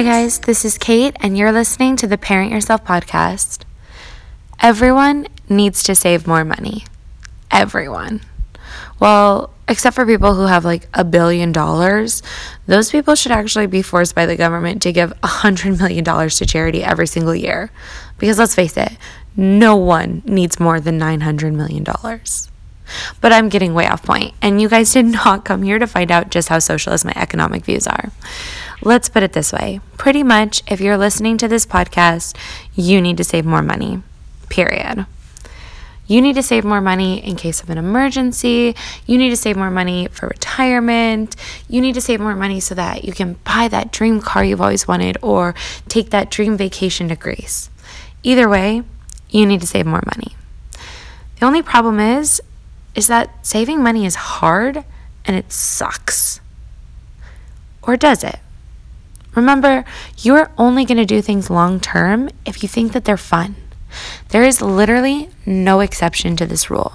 Hi, guys, this is Kate, and you're listening to the Parent Yourself podcast. Everyone needs to save more money. Everyone. Well, except for people who have like a billion dollars, those people should actually be forced by the government to give a hundred million dollars to charity every single year. Because let's face it, no one needs more than $900 million. But I'm getting way off point, and you guys did not come here to find out just how socialist my economic views are. Let's put it this way pretty much, if you're listening to this podcast, you need to save more money, period. You need to save more money in case of an emergency. You need to save more money for retirement. You need to save more money so that you can buy that dream car you've always wanted or take that dream vacation to Greece. Either way, you need to save more money. The only problem is is that saving money is hard and it sucks. Or does it? Remember, you're only going to do things long term if you think that they're fun. There is literally no exception to this rule.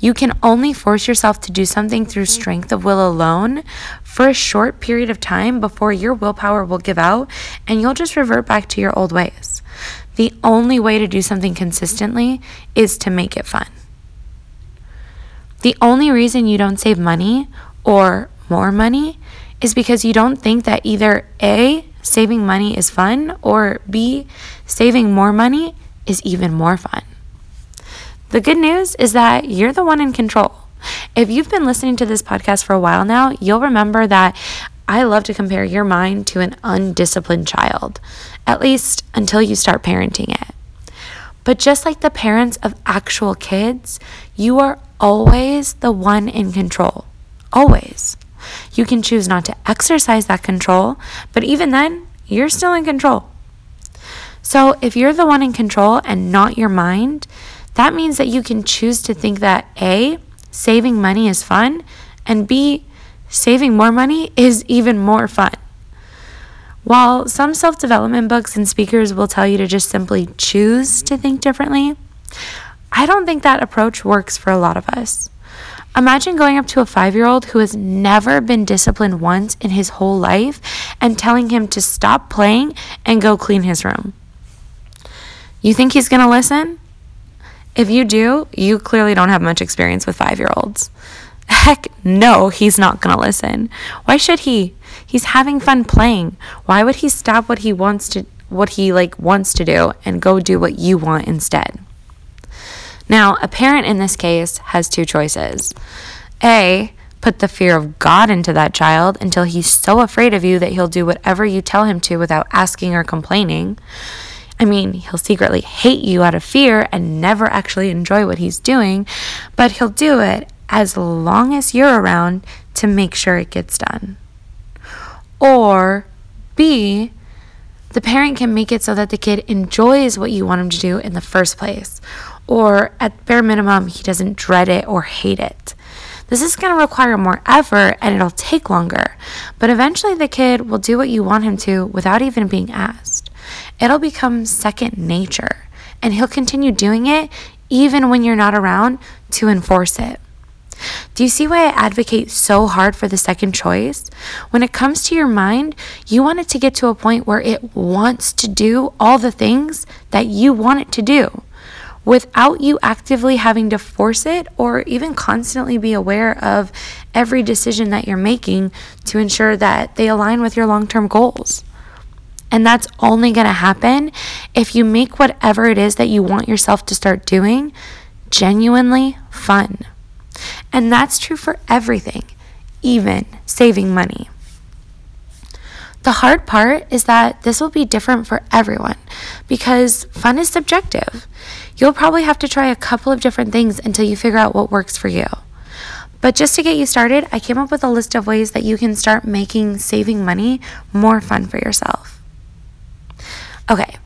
You can only force yourself to do something through strength of will alone for a short period of time before your willpower will give out and you'll just revert back to your old ways. The only way to do something consistently is to make it fun. The only reason you don't save money or more money is because you don't think that either A, saving money is fun, or B, saving more money is even more fun. The good news is that you're the one in control. If you've been listening to this podcast for a while now, you'll remember that I love to compare your mind to an undisciplined child, at least until you start parenting it. But just like the parents of actual kids, you are always the one in control. Always. You can choose not to exercise that control, but even then, you're still in control. So if you're the one in control and not your mind, that means that you can choose to think that A, saving money is fun, and B, saving more money is even more fun. While some self development books and speakers will tell you to just simply choose to think differently, I don't think that approach works for a lot of us. Imagine going up to a five year old who has never been disciplined once in his whole life and telling him to stop playing and go clean his room. You think he's going to listen? If you do, you clearly don't have much experience with five year olds. Heck no, he's not going to listen. Why should he? He's having fun playing. Why would he stop what he wants to what he like wants to do and go do what you want instead? Now, a parent in this case has two choices. A, put the fear of God into that child until he's so afraid of you that he'll do whatever you tell him to without asking or complaining. I mean, he'll secretly hate you out of fear and never actually enjoy what he's doing, but he'll do it as long as you're around to make sure it gets done. Or B, the parent can make it so that the kid enjoys what you want him to do in the first place or at bare minimum, he doesn't dread it or hate it. This is going to require more effort and it'll take longer, but eventually the kid will do what you want him to without even being asked. It'll become second nature, and he'll continue doing it even when you're not around to enforce it. Do you see why I advocate so hard for the second choice? When it comes to your mind, you want it to get to a point where it wants to do all the things that you want it to do without you actively having to force it or even constantly be aware of every decision that you're making to ensure that they align with your long term goals. And that's only going to happen if you make whatever it is that you want yourself to start doing genuinely fun. And that's true for everything, even saving money. The hard part is that this will be different for everyone because fun is subjective. You'll probably have to try a couple of different things until you figure out what works for you. But just to get you started, I came up with a list of ways that you can start making saving money more fun for yourself. Okay,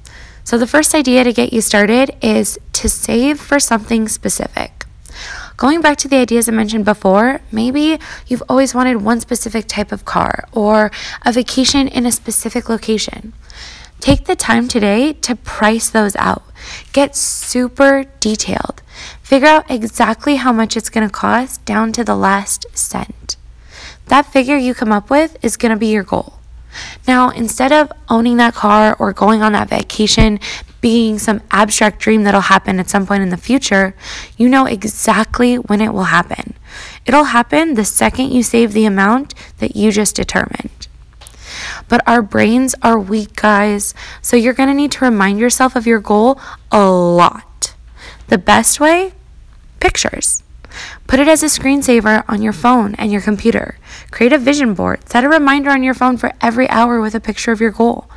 so the first idea to get you started is to save for something specific. Going back to the ideas I mentioned before, maybe you've always wanted one specific type of car or a vacation in a specific location. Take the time today to price those out. Get super detailed. Figure out exactly how much it's going to cost down to the last cent. That figure you come up with is going to be your goal. Now, instead of owning that car or going on that vacation being some abstract dream that'll happen at some point in the future, you know exactly when it will happen. It'll happen the second you save the amount that you just determined. But our brains are weak, guys, so you're gonna need to remind yourself of your goal a lot. The best way? Pictures. Put it as a screensaver on your phone and your computer. Create a vision board. Set a reminder on your phone for every hour with a picture of your goal.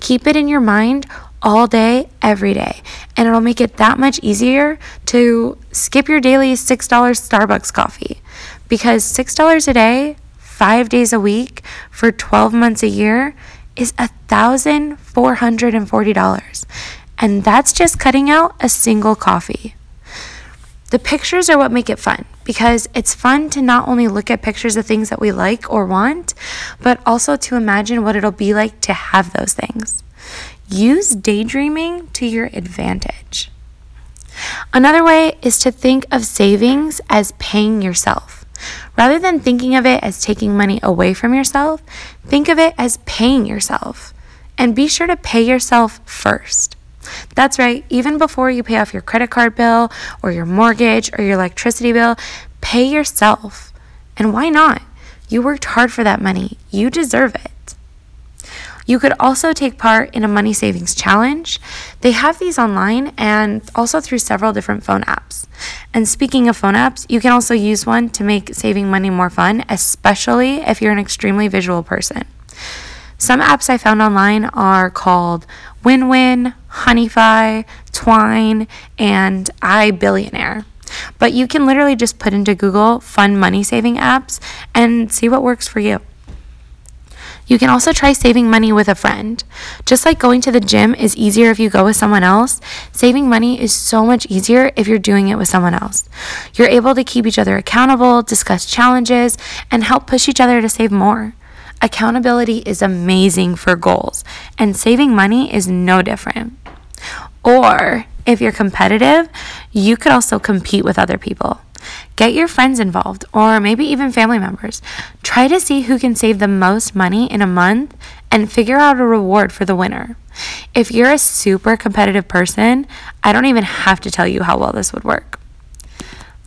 Keep it in your mind all day, every day. And it'll make it that much easier to skip your daily $6 Starbucks coffee. Because $6 a day, five days a week, for 12 months a year is $1,440. And that's just cutting out a single coffee. The pictures are what make it fun because it's fun to not only look at pictures of things that we like or want, but also to imagine what it'll be like to have those things. Use daydreaming to your advantage. Another way is to think of savings as paying yourself. Rather than thinking of it as taking money away from yourself, think of it as paying yourself. And be sure to pay yourself first. That's right, even before you pay off your credit card bill or your mortgage or your electricity bill, pay yourself. And why not? You worked hard for that money, you deserve it. You could also take part in a money savings challenge. They have these online and also through several different phone apps. And speaking of phone apps, you can also use one to make saving money more fun, especially if you're an extremely visual person. Some apps I found online are called WinWin, Honeyfi, Twine, and iBillionaire. But you can literally just put into Google fun money saving apps and see what works for you. You can also try saving money with a friend. Just like going to the gym is easier if you go with someone else, saving money is so much easier if you're doing it with someone else. You're able to keep each other accountable, discuss challenges, and help push each other to save more. Accountability is amazing for goals, and saving money is no different. Or if you're competitive, you could also compete with other people. Get your friends involved, or maybe even family members. Try to see who can save the most money in a month and figure out a reward for the winner. If you're a super competitive person, I don't even have to tell you how well this would work.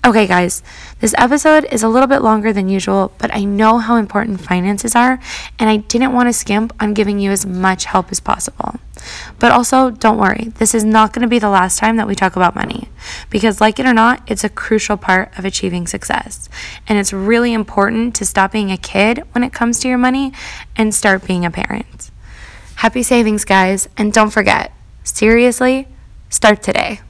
Okay, guys, this episode is a little bit longer than usual, but I know how important finances are, and I didn't want to skimp on giving you as much help as possible. But also, don't worry, this is not going to be the last time that we talk about money, because, like it or not, it's a crucial part of achieving success. And it's really important to stop being a kid when it comes to your money and start being a parent. Happy savings, guys, and don't forget seriously, start today.